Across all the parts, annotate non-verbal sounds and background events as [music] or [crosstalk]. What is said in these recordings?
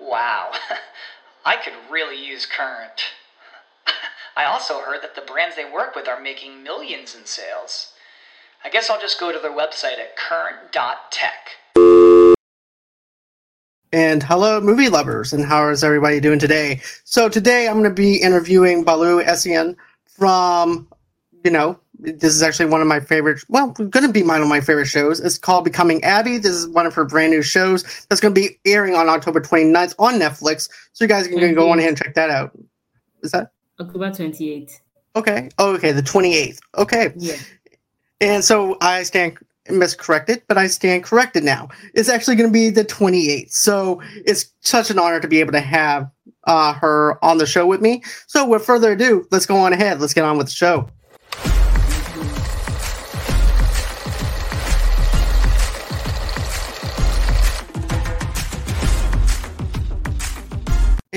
Wow, [laughs] I could really use Current. [laughs] I also heard that the brands they work with are making millions in sales. I guess I'll just go to their website at current.tech. And hello, movie lovers, and how is everybody doing today? So today I'm going to be interviewing Baloo Essien from, you know, this is actually one of my favorite, well, going to be one of my favorite shows. It's called Becoming Abby. This is one of her brand new shows that's going to be airing on October 29th on Netflix. So you guys can mm-hmm. go on ahead and check that out. Is that? October 28th. Okay. Oh, okay. The 28th. Okay. Yeah. And so I stand miscorrected, but I stand corrected now. It's actually going to be the 28th. So it's such an honor to be able to have uh, her on the show with me. So with further ado, let's go on ahead. Let's get on with the show.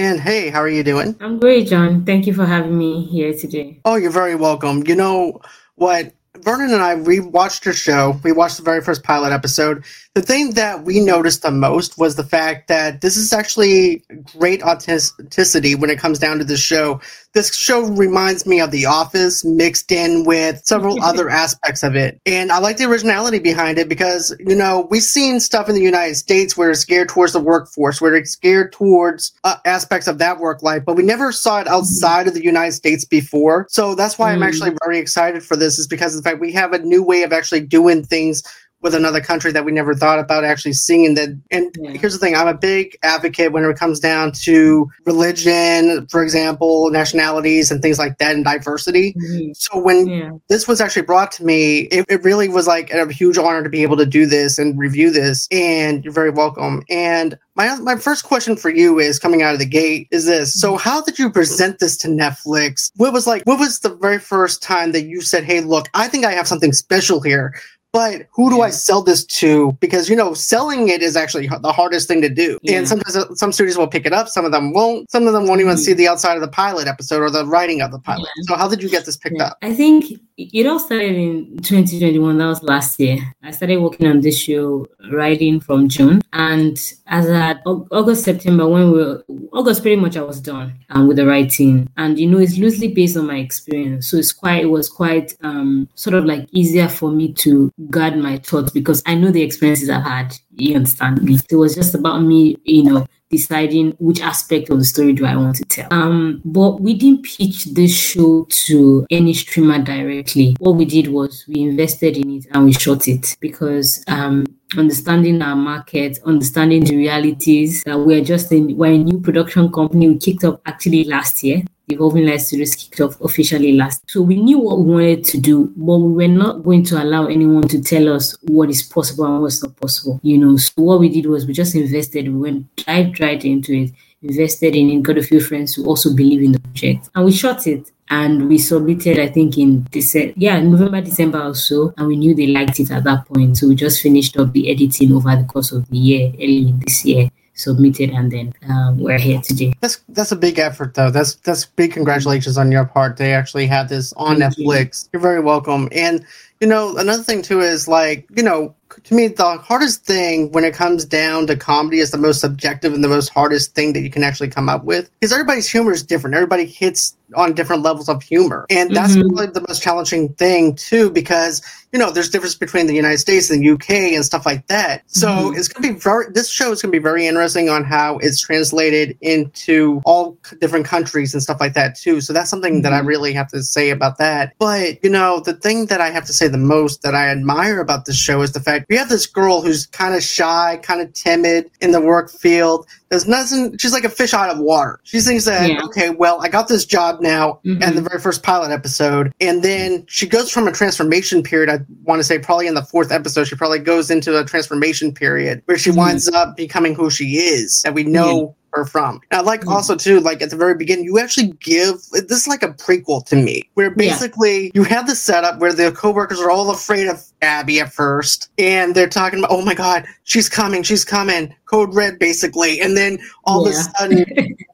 And hey, how are you doing? I'm great, John. Thank you for having me here today. Oh, you're very welcome. You know what? Vernon and I, we watched the show. We watched the very first pilot episode. The thing that we noticed the most was the fact that this is actually great authenticity when it comes down to the show. This show reminds me of The Office mixed in with several [laughs] other aspects of it. And I like the originality behind it because, you know, we've seen stuff in the United States where it's geared towards the workforce, where it's geared towards uh, aspects of that work life, but we never saw it outside of the United States before. So that's why mm. I'm actually very excited for this, is because the fact we have a new way of actually doing things with another country that we never thought about actually seeing that and yeah. here's the thing i'm a big advocate when it comes down to religion for example nationalities and things like that and diversity mm-hmm. so when yeah. this was actually brought to me it, it really was like a huge honor to be able to do this and review this and you're very welcome and my my first question for you is coming out of the gate is this. So how did you present this to Netflix? What was like what was the very first time that you said, "Hey, look, I think I have something special here but who do yeah. I sell this to? Because you know, selling it is actually the hardest thing to do. Yeah. And sometimes uh, some studios will pick it up, some of them won't. Some of them won't even see the outside of the pilot episode or the writing of the pilot. Yeah. So how did you get this picked up? I think it all started in 2021. That was last year. I started working on this show writing from June, and as at August, September, when we were August, pretty much I was done um, with the writing, and you know, it's loosely based on my experience, so it's quite it was quite um, sort of like easier for me to guard my thoughts because I know the experiences I've had. You understand me? It was just about me, you know, deciding which aspect of the story do I want to tell. Um, but we didn't pitch this show to any streamer directly. What we did was we invested in it and we shot it because um, understanding our market, understanding the realities that we're just in, we're a new production company. We kicked off actually last year. Evolving Light Studios kicked off officially last. So we knew what we wanted to do, but we were not going to allow anyone to tell us what is possible and what's not possible. You know, so what we did was we just invested, we went right right into it, invested in it, got a few friends who also believe in the project. And we shot it and we submitted i think in december yeah november december also and we knew they liked it at that point. So we just finished up the editing over the course of the year early this year submitted and then um, we're here today. That's that's a big effort though. That's that's big congratulations on your part. They actually had this on Thank netflix. You. you're very welcome. And you know another thing too is like you know to me the hardest thing when it comes down to comedy is the most subjective and the most hardest thing that you can actually come up with because everybody's humor is different everybody hits on different levels of humor and that's mm-hmm. probably the most challenging thing too because you know there's difference between the united states and the uk and stuff like that so mm-hmm. it's going to be very this show is going to be very interesting on how it's translated into all different countries and stuff like that too so that's something mm-hmm. that i mm-hmm. really have to say about that but you know the thing that i have to say the most that i admire about this show is the fact we have this girl who's kind of shy, kind of timid in the work field. There's nothing. She's like a fish out of water. She thinks that yeah. okay, well, I got this job now, mm-hmm. and the very first pilot episode, and then she goes from a transformation period. I want to say probably in the fourth episode, she probably goes into a transformation period where she mm-hmm. winds up becoming who she is, and we know her from. And I like Mm. also too, like at the very beginning, you actually give this is like a prequel to me, where Yeah. basically you have the setup where the coworkers are all afraid of Abby at first, and they're talking about, oh my god, she's coming, she's coming, code red basically, and then all of a sudden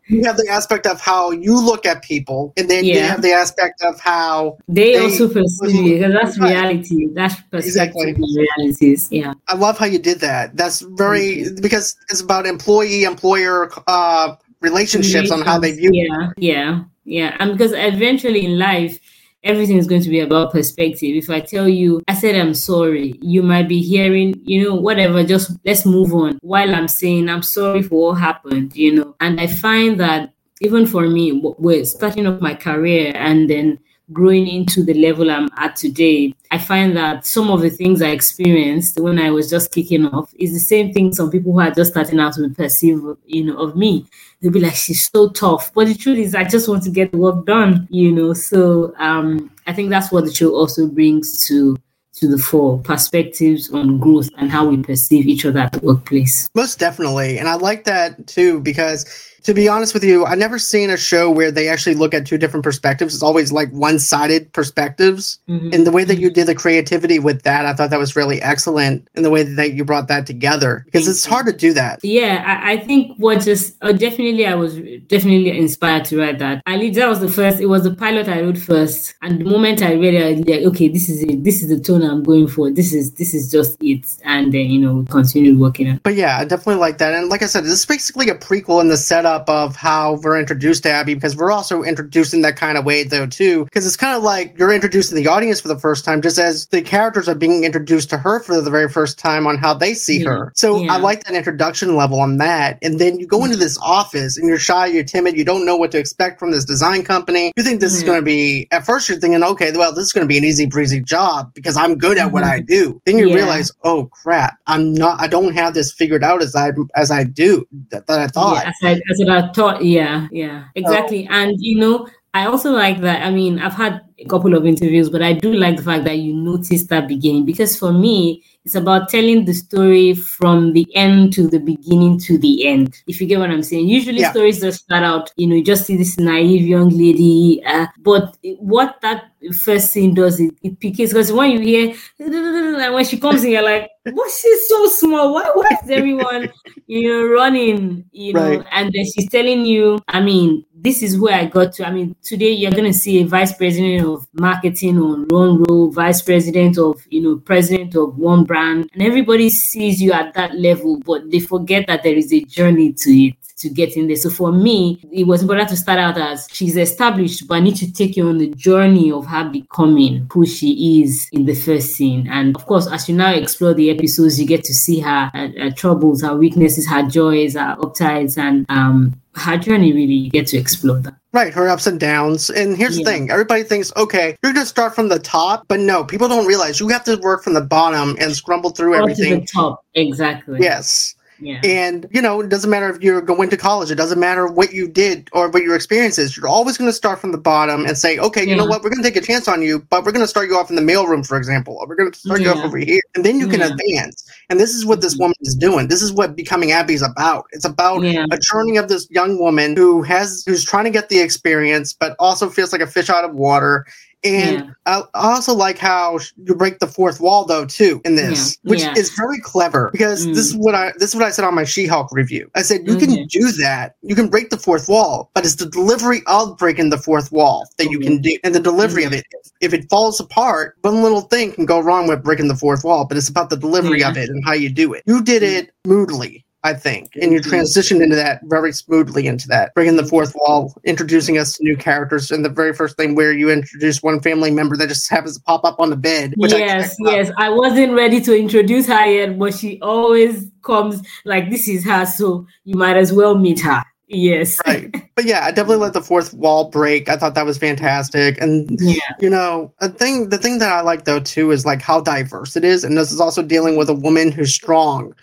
you have the aspect of how you look at people, and then you have the aspect of how They, They- also perceive it because that's reality. That's perspective Exactly. realities. Yeah. I love how you did that. That's very because it's about employee employer uh relationships on how they view Yeah, yeah, yeah. And because eventually in life, everything is going to be about perspective. If I tell you, I said I'm sorry, you might be hearing, you know, whatever, just let's move on. While I'm saying I'm sorry for what happened, you know. And I find that even for me, we're starting off my career and then growing into the level I'm at today, I find that some of the things I experienced when I was just kicking off is the same thing some people who are just starting out will perceive, you know, of me. They'll be like, she's so tough. But the truth is, I just want to get work done, you know. So um, I think that's what the show also brings to to the fore perspectives on growth and how we perceive each other at the workplace. Most definitely. And I like that too because to be honest with you, I've never seen a show where they actually look at two different perspectives. It's always like one-sided perspectives. Mhm. And the way that you did the creativity with that, I thought that was really excellent in the way that you brought that together because it's hard to do that. Yeah, I, I think what just uh, definitely I was definitely inspired to write that. I lead that was the first. It was the pilot I wrote first, and the moment I read it, I was like, okay, this is it. This is the tone I'm going for. This is this is just it. And then you know we continued working on. it. But yeah, I definitely like that. And like I said, this is basically a prequel in the setup of how we're introduced to Abby because we're also introduced in that kind of way though too. Because it's kind of like you're introducing the audience for the first time, just as the characters are being introduced to her for the very first time on how they see Yeah. her. So Yeah. I like that introduction level on that. And then you go into this office and you're shy, you're timid, you don't know what to expect from this design company. You think this is going to be at first you're thinking, okay, well this is going to be an easy breezy job because I'm good at what I do. Then you Mm-hmm. Yeah. realize, oh crap, I'm not. I don't have this figured out as I as I do that, that I thought. Yeah, as I, as I thought, yeah, yeah, exactly. Oh. And you know, I also like that. I mean, I've had a couple of interviews, but I do like the fact that you notice that beginning because for me, it's about telling the story from the end to the beginning to the end. If you get what I'm saying, usually Yeah. stories just start out, you know, you just see this naive young lady, uh, but what that first scene does, it, it piques because when you hear and when she comes in, you're like, what? She's so small. Why? Why is everyone, you know, running? You know, Right. and then she's telling you, I mean, this is where I got to. I mean, today you're gonna see a vice president of marketing on one row, vice president of, you know, president of one brand, and everybody sees you at that level, but they forget that there is a journey to it to get in there. So for me, it was important to start out as she's established, but I need to take you on the journey of her becoming who she is in the first scene. And of course, as you now explore the episodes, you get to see her, her, her troubles, her weaknesses, her joys, her upsides, and um her journey. Really, you get to explore that. Right, her ups and downs. And here's the thing everybody thinks, okay, you're going to start from the top, but no, people don't realize you have to work from the bottom and scramble through Go to the everything. top, exactly. Yes. Yeah. And, you know, it doesn't matter if you're going to college, it doesn't matter what you did or what your experience is. You're always going to start from the bottom and say, okay, you know what, we're going to take a chance on you, but we're going to start you off in the mailroom, for example, or we're going to start you off over here. And then you can Yeah. advance. And this is what this Mhm. woman is doing. This is what becoming Abby is about. It's about Yeah. a journey of this young woman who has who's trying to get the experience, but also feels like a fish out of water. And Yeah. I also like how you break the fourth wall though too in this, Yeah, which yeah. is very clever because Mm. this is what I this is what I said on my She-Hulk review. I said you can Mhm. do that, you can break the fourth wall, but it's the delivery of breaking the fourth wall that you can do, and the delivery of it. If it falls apart, one little thing can go wrong with breaking the fourth wall, but it's about the delivery of it and how you do it. You did it smoothly. I think, and you transitioned into that very smoothly into that, breaking the fourth wall, introducing us to new characters, and the very first thing where you introduce one family member that just happens to pop up on the bed. Which I yes, up. yes. I wasn't ready to introduce her yet, but she always comes like this is her, so you might as well meet her. Yes. right. [laughs] But yeah, I definitely let the fourth wall break. I thought that was fantastic, and Yeah. you know, a thing the thing that I like though too is like how diverse it is, and this is also dealing with a woman who's strong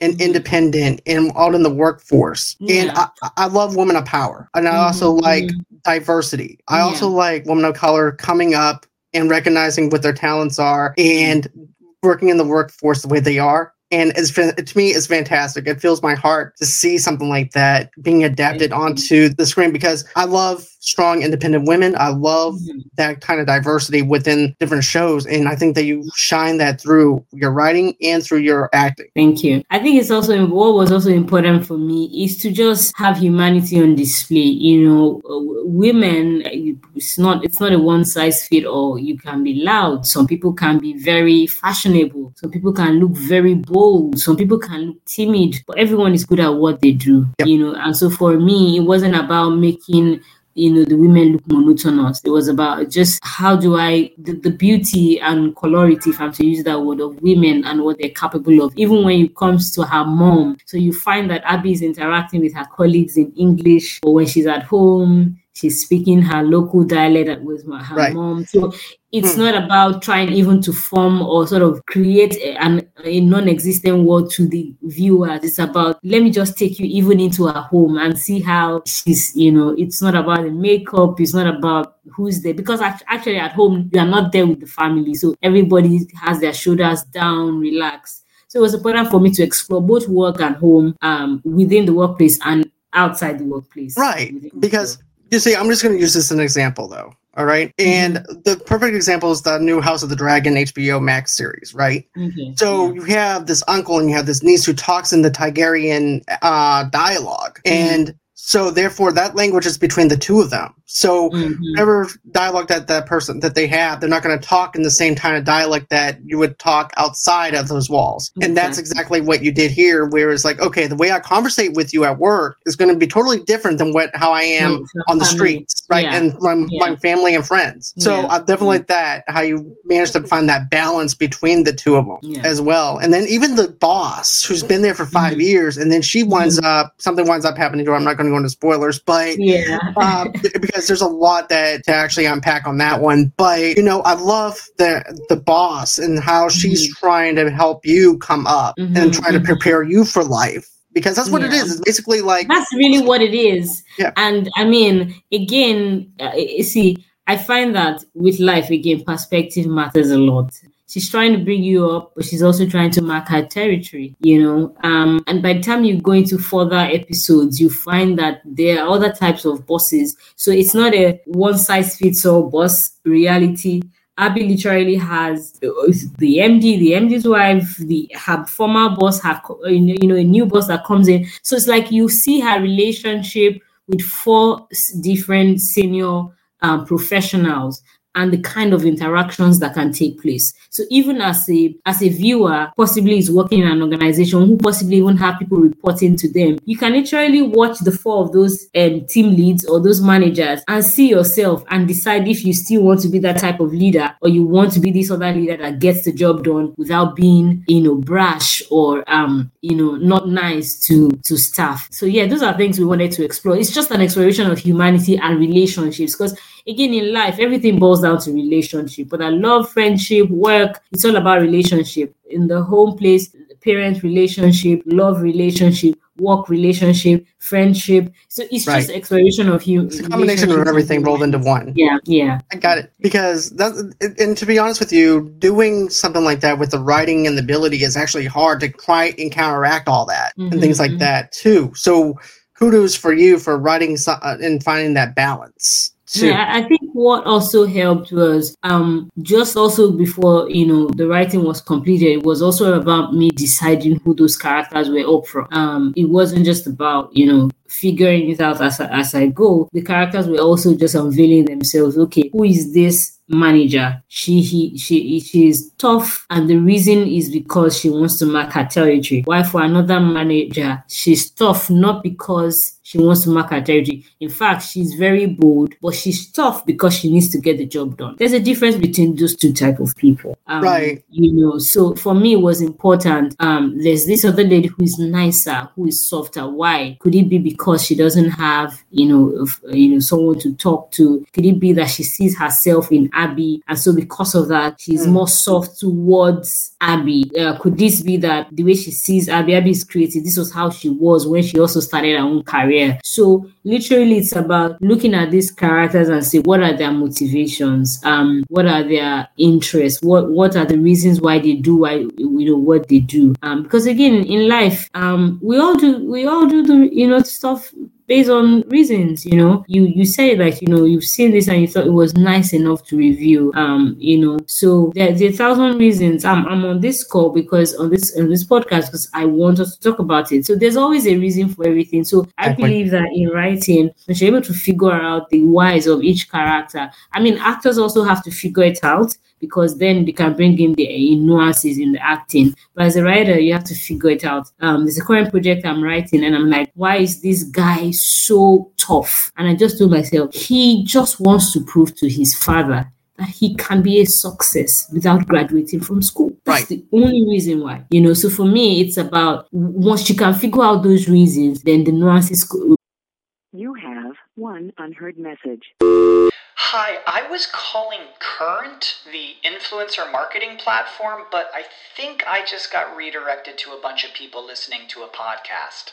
and Mhm. independent and out in the workforce. And I, I love women of power, and I also Mhm, like mhm. diversity. I Yeah. also like women of color coming up and recognizing what their talents are and working in the workforce the way they are and it's to me it's fantastic. It fills my heart to see something like that being adapted onto the screen because I love strong independent women. I love mm-hmm. that kind of diversity within different shows. And I think that you shine that through your writing and through your acting. Thank you. I think it's also what was also important for me is to just have humanity on display. You know, women, it's not it's not a one size fit all. You can be loud. Some people can be very fashionable. Some people can look very bold. Some people can look timid. But everyone is good at what they do. Yep. You know, and so for me, it wasn't about making you know the women look monotonous it was about just how do i the, the beauty and colority if i'm to use that word of women and what they're capable of even when it comes to her mom so you find that abby is interacting with her colleagues in english or when she's at home she's speaking her local dialect with my, her right. mom so it's hmm. not about trying even to form or sort of create a, an, a non-existent world to the viewers. It's about let me just take you even into her home and see how she's, you know, it's not about the makeup, it's not about who's there because actually at home you are not there with the family, so everybody has their shoulders down, relaxed. So it was important for me to explore both work and home um, within the workplace and outside the workplace. Right, because you see, I'm just going to use this as an example though all right? mm-hmm. And the perfect example is the new House of the Dragon HBO Max series, right? Mm-hmm. So yeah. you have this uncle and you have this niece who talks in the Targaryen uh, dialogue, mm-hmm. and so therefore that language is between the two of them so mm-hmm. whatever dialogue that that person that they have they're not going to talk in the same kind of dialect that you would talk outside of those walls exactly. and that's exactly what you did here where it's like okay the way i conversate with you at work is going to be totally different than what how i am on the streets right yeah. and my, yeah. my family and friends so yeah. i definitely like that how you managed to find that balance between the two of them as well and then even the boss who's been there for 5 mm-hmm. years and then she winds mm-hmm. up something winds up happening to her i'm not going to go into spoilers but yeah [laughs] uh, because there's a lot that to actually unpack on that one. But you know, I love the the boss and how she's mm-hmm. trying to help you come up mm-hmm, and trying mm-hmm. to prepare you for life because that's what yeah. it is. It's basically like that's really what it is. Yeah. And I mean, again, uh, see, I find that with life, again, perspective matters a lot she's trying to bring you up, but she's also trying to mark her territory, you know. Um, and by the time you go into further episodes, you find that there are other types of bosses. So it's not a one size fits all boss reality. Abby literally has the MD, the MD's wife, the her former boss, her you know a new boss that comes in. So it's like you see her relationship with four different senior um, professionals and the kind of interactions that can take place. So even as a as a viewer, possibly is working in an organization who possibly even have people reporting to them, you can literally watch the four of those um, team leads or those managers and see yourself and decide if you still want to be that type of leader or you want to be this other leader that gets the job done without being, you know, brash or um, you know, not nice to to staff. So yeah, those are things we wanted to explore. It's just an exploration of humanity and relationships because again in life everything boils down to relationship. But i love friendship work. It's all about relationship. In the home place parent relationship love relationship work relationship friendship. So it's right. just exploration of you it's a combination of everything rolled into one. Yeah yeah. I got it. Because that and to be honest with you doing something like that with the writing and the ability is actually hard to try and counteract all that mm-hmm, and things like mm-hmm. that too. So kudos for you for writing so- uh, and finding that balance yeah, I think what also helped was um just also before you know the writing was completed, it was also about me deciding who those characters were up from. Um, it wasn't just about you know figuring it out as as I go. The characters were also just unveiling themselves. Okay, who is this manager. She he she she is tough, and the reason is because she wants to mark her territory. Why for another manager, she's tough not because she wants to mark her territory. In fact, she's very bold, but she's tough because she needs to get the job done. There's a difference between those two type of people, um, right? You know, so for me, it was important. Um, there's this other lady who is nicer, who is softer. Why? Could it be because she doesn't have, you know, you know, someone to talk to? Could it be that she sees herself in Abby, and so because of that, she's mm. more soft towards Abby? Uh, could this be that the way she sees Abby, Abby is creative. This was how she was when she also started her own career. So literally, it's about looking at these characters and see what are their motivations, um, what are their interests, what what are the reasons why they do why you know what they do. Um, because again, in life, um, we all do we all do the you know stuff based on reasons you know. You you say that you know you've seen this and you thought it was nice enough to review um you know. So there, there are a thousand reasons. I'm, I'm on this call because on this on this podcast because i want us to talk about it. So there's always a reason for everything. So i believe that in writing when you're able to figure out the whys of each character. I mean actors also have to figure it out because then they can bring in the nuances in the acting. But as a writer, you have to figure it out. Um, there's a current project I'm writing, and I'm like, why is this guy so tough? And I just told myself, he just wants to prove to his father that he can be a success without graduating from school. That's right. the only reason why. You know, so for me, it's about once you can figure out those reasons, then the nuances. You have one unheard message. Hi, I was calling Current, the influencer marketing platform, but I think I just got redirected to a bunch of people listening to a podcast.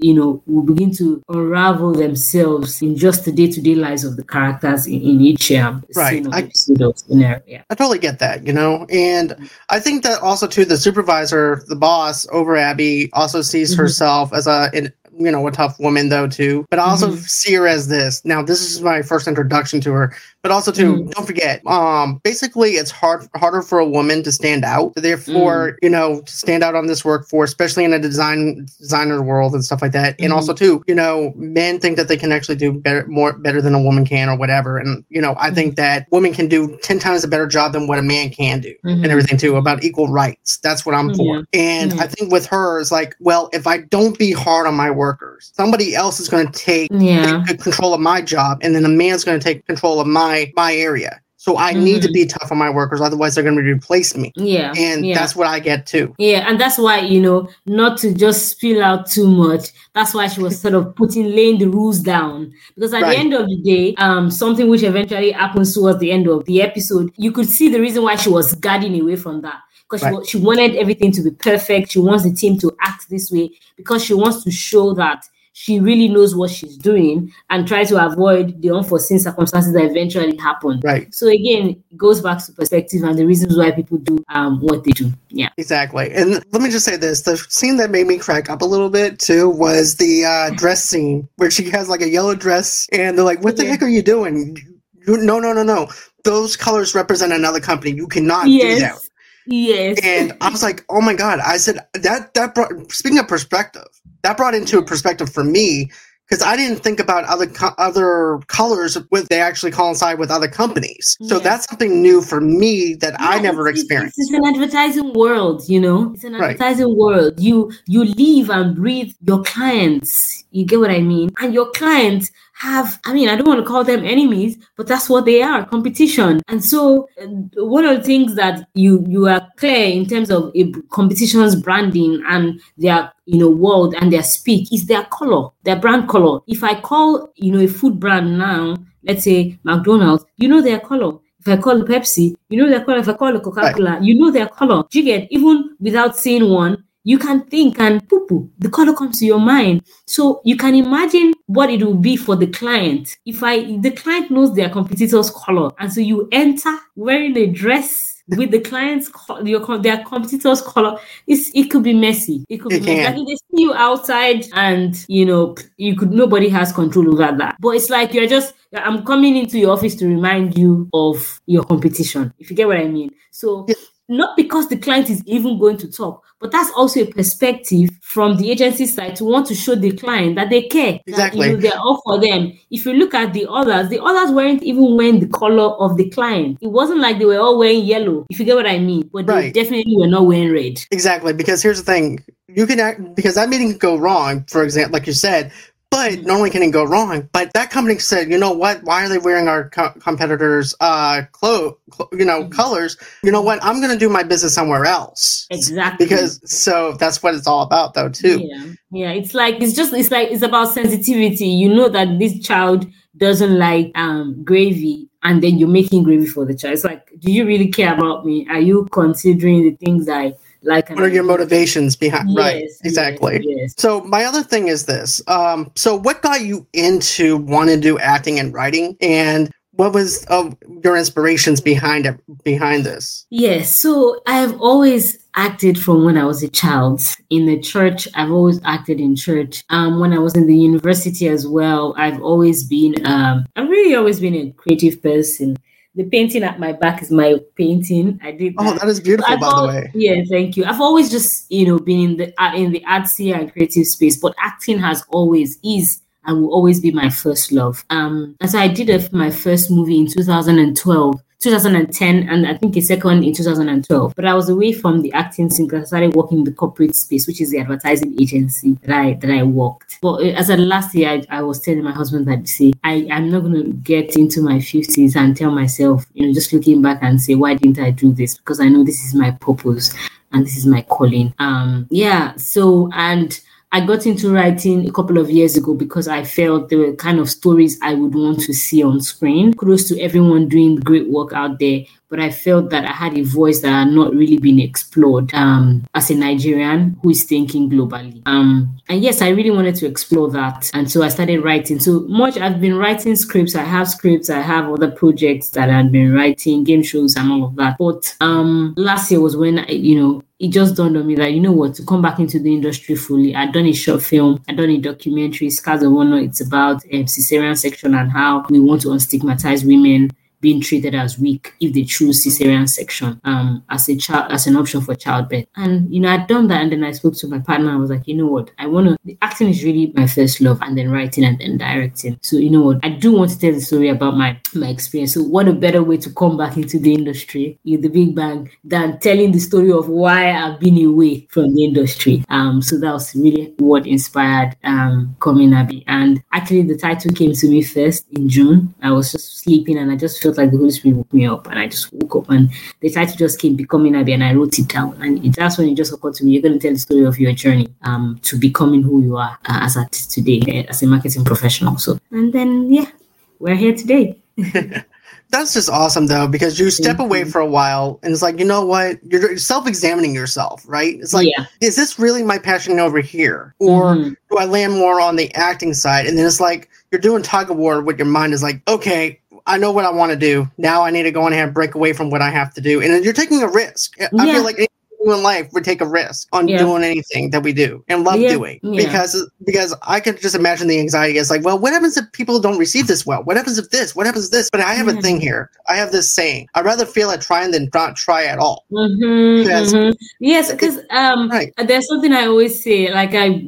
You know, will begin to unravel themselves in just the day to day lives of the characters in, in each um, right. I, scenario. Yeah. I totally get that, you know, and I think that also, too, the supervisor, the boss over Abby, also sees mm-hmm. herself as a, an you know, a tough woman though too. But I also mm-hmm. see her as this. Now, this is my first introduction to her. But also too, mm. don't forget, um, basically it's hard harder for a woman to stand out. Therefore, mm. you know, to stand out on this workforce, especially in a design designer world and stuff like that. Mm. And also mm-hmm. too, you know, men think that they can actually do better more better than a woman can or whatever. And you know, I think mm-hmm. that women can do ten times a better job than what a man can do mm-hmm. and everything too about equal rights. That's what I'm for. And I think with her it's like, well, if I don't be hard on my workers, somebody else is going to take, yeah. take control of my job, and then a man's going to take control of my my my area. So I mm-hmm. need to mm-hmm. be tough on my workers, otherwise they're going to replace me. Yeah, and yeah. that's what I get too. Yeah, and that's why you know not to just spill out too much. That's why she was sort of putting laying the rules down because at right. the end of the day, um, something which eventually happens towards the end of the episode, you could see the reason why she was guarding away from that because right. she, she wanted everything to be perfect. She wants the team to act this way because she wants to show that she really knows what she's doing and try to avoid the unforeseen circumstances that eventually happen. Right. So again, it goes back to perspective and the reasons why people do um, what they do. Yeah. Exactly. And let me just say this: the scene that made me crack up a little bit too was the uh, dress scene where she has like a yellow dress, and they're like, "What the yeah. heck are you doing?" no, no, no, no. Those colors represent another company. You cannot yes. do that. Yes. And I was like, oh my God. I said, that, that brought, speaking of perspective, that brought into a perspective for me because I didn't think about other co- other colors with they actually coincide with other companies. So that's something new for me that yeah, I never it's, experienced. It's, it's, an advertising world, you know. It's an advertising right. world. You you live and breathe your clients. You get what I mean? And your clients have, I mean, I don't want to call them enemies, but that's what they are, competition. And so one of the things that you you are clear in terms of a competition's branding and their you know world and their speak is their color, their brand color. If I call, you know, a food brand now, let's say McDonald's, you know their color. If I call Pepsi, you know their color. If I call Coca-Cola, right. you know their color. Do you get even without seeing one, you can think and poo poo, the color comes to your mind. So you can imagine what it will be for the client. If I the client knows their competitor's color, and so you enter wearing a dress with the client's your their competitor's color, it's, it could be messy. It could it be messy. like they see you outside, and you know you could nobody has control over that. But it's like you're just I'm coming into your office to remind you of your competition. If you get what I mean. So not because the client is even going to talk, but that's also a perspective from the agency side to want to show the client that they care. Exactly. That, you know, they're all for them. If you look at the others, the others weren't even wearing the color of the client. It wasn't like they were all wearing yellow, if you get what I mean. But Right. they definitely were not wearing red. Exactly, because here's the thing: you can act because that meeting could go wrong. For example, like you said, but not only can it go wrong, but that company said, you know what? Why are they wearing our co- competitors' uh, clo- clo- you know, Mhm. colors? You know what? I'm going to do my business somewhere else. Exactly. Because so that's what it's all about, though, too. Yeah, yeah. It's like it's just it's like it's about sensitivity. You know that this child doesn't like um gravy, and then you're making gravy for the child. It's like, do you really care about me? Are you considering the things I like? What are your motivations behind? right, exactly. Yes, yes. So my other thing is this. Um, so what got you into wanting to do acting and writing, and what was uh, your inspirations behind it? Behind this? Yes, so I've always acted from when I was a child in the church. I've always acted in church. Um, when I was in the university as well, I've always been. Um, I've really always been a creative person. The painting at my back is my painting. I did. Oh, that is beautiful, by the way. Yeah, thank you. I've always just you know been in the uh, in the artsy and creative space, but acting has always is and will always be my first love. Um, and so I did a, my first movie in 2012. 2010 and I think a second in 2012. But I was away from the acting scene because I started working in the corporate space, which is the advertising agency that I that I worked. But uh, as a last year, I, I was telling my husband that see, I I'm not going to get into my 50s and tell myself, you know, just looking back and say, why didn't I do this? Because I know this is my purpose and this is my calling. Um, yeah. So and I got into writing a couple of years ago because I felt there were kind of stories I would want to see on screen. Kudos to everyone doing great work out there, but I felt that I had a voice that had not really been explored um, as a Nigerian who is thinking globally. Um, and yes, I really wanted to explore that. And so I started writing. So much I've been writing scripts. I have scripts. I have other projects that I've been writing, game shows and all of that. But um, last year was when, I, you know, it just dawned on me that you know what to come back into the industry fully i'd done a short film i'd done a documentary scars of honor it's about um, cesarean section and how we want to unstigmatize women being treated as weak if they choose cesarean section um, as a child as an option for childbirth. And you know, I'd done that, and then I spoke to my partner. I was like, you know what, I want to. The acting is really my first love, and then writing and then directing. So you know what, I do want to tell the story about my my experience. So what a better way to come back into the industry in the Big Bang than telling the story of why I've been away from the industry. Um, so that was really what inspired um Coming Abby. And actually, the title came to me first in June. I was just sleeping, and I just felt like the Holy Spirit woke me up, and I just woke up, and the title just came, Becoming Abby, and I wrote it down. And it, that's when it just occurred to me, you're going to tell the story of your journey um, to becoming who you are uh, as at today, uh, as a marketing professional. So, and then, yeah, we're here today. [laughs] That's just awesome though, because you step away for a while and it's like, you know what? You're self-examining yourself, right? It's like, yeah. is this really my passion over here? Or Mhm. do I land more on the acting side? And then it's like you're doing tug of war with your mind is like, okay, I know what I want to do. Now I need to go in here and break away from what I have to do. And you're taking a risk. I Yeah. feel like anything we do in life, we take a risk on Yeah. doing anything that we do and love Yeah. doing. Because because I could just imagine the anxiety is like, well, what happens if people don't receive this well? What happens if this? What happens if this? But I have a thing here. I have this saying. I'd rather feel at trying than not try at all. Mhm, Yes. mhm. Yes, because um, Right. there's something I always say. Like I,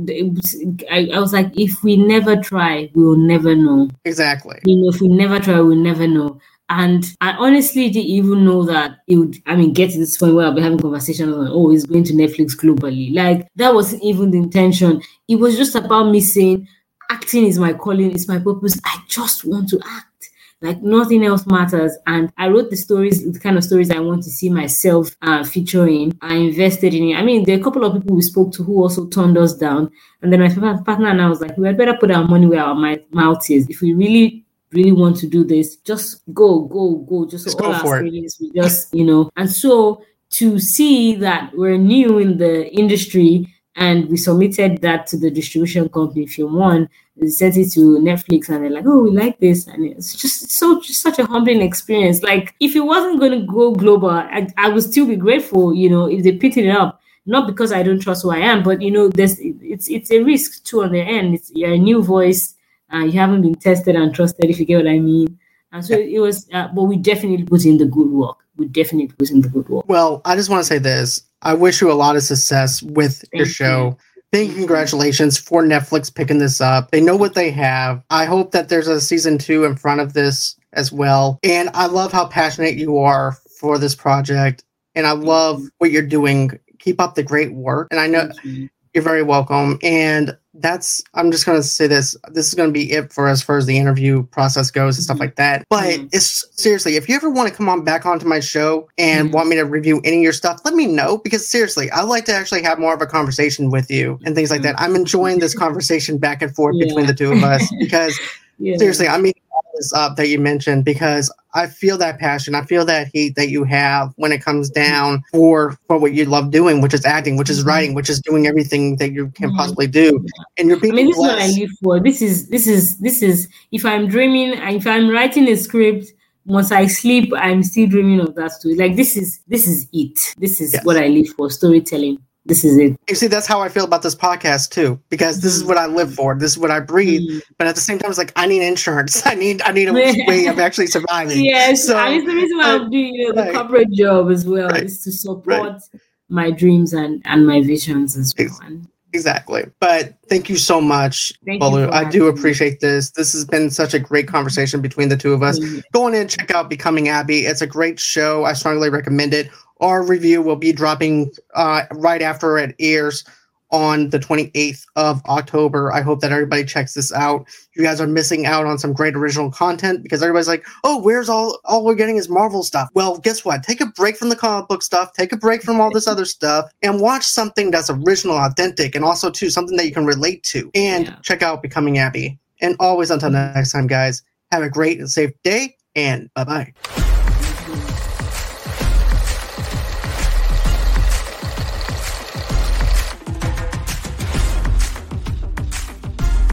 I, I was like, if we never try, we will never know. Exactly. You know, if we never try, we'll never know. And I honestly didn't even know that it would, I mean, get to this point where I'll be having conversations on, oh, it's going to Netflix globally. Like, that wasn't even the intention. It was just about me saying, acting is my calling, it's my purpose. I just want to act. Like, nothing else matters. And I wrote the stories, the kind of stories I want to see myself uh, featuring. I invested in it. I mean, there are a couple of people we spoke to who also turned us down. And then my partner and I was like, we had better put our money where our mouth is. If we really really want to do this, just go, go, go. Just Just all go our for it. we just, you know. And so to see that we're new in the industry and we submitted that to the distribution company, Film One, they sent it to Netflix and they're like, oh, we like this. And it's just so just such a humbling experience. Like if it wasn't going to go global, I, I would still be grateful, you know, if they picked it up. Not because I don't trust who I am, but you know, there's it's it's a risk too on the end. It's you're a new voice uh, you haven't been tested and trusted, if you get what I mean. And so it was, uh, but we definitely put in the good work. we definitely put in the good work. Well, I just want to say this. I wish you a lot of success with Thank your show. Thank you, congratulations for Netflix picking this up. They know what they have. I hope that there's a season two in front of this as well. And I love how passionate you are for this project. And I love what you're doing. Keep up the great work. And I know you. you're very welcome. And that's, I'm just going to say this. This is going to be it for as far as the interview process goes and stuff Mhm. like that. But Mhm. it's seriously, if you ever want to come on back onto my show and Mhm. want me to review any of your stuff, let me know because seriously, I'd like to actually have more of a conversation with you and things like that. I'm enjoying this conversation back and forth between the two of us because [laughs] Yeah. seriously, I mean, this up that you mentioned because I feel that passion, I feel that heat that you have when it comes down for for what you love doing, which is acting, which is Mhm. writing, which is doing everything that you can Mhm. possibly do, and you're being I mean, this is what I live for. This is this is this is if I'm dreaming, if I'm writing a script, once I sleep, I'm still dreaming of that story. Like this is this is it. This is Yes. what I live for. Storytelling. This is it. You see, that's how I feel about this podcast too, because this is what I live for. This is what I breathe. Mm. But at the same time, it's like I need insurance. [laughs] I need I need a [laughs] way of actually surviving. Yes, So, and it's the reason why I'm doing you know, the corporate job as well, Right. is to support my dreams and and my visions as well. Ex- And Exactly. But thank you so much, Thank Balu. I do appreciate this. This has been such a great conversation between the two of us. go on in and check out Becoming Abby. It's a great show. I strongly recommend it. Our review will be dropping uh, right after it airs on the 28th of October. I hope that everybody checks this out. You guys are missing out on some great original content because everybody's like, "Oh, where's all all we're getting is Marvel stuff." Well, guess what? Take a break from the comic book stuff, take a break from all this other stuff and watch something that's original, authentic and also too something that you can relate to. And Yeah. check out Becoming Abby. And always until next time guys, have a great and safe day and bye-bye.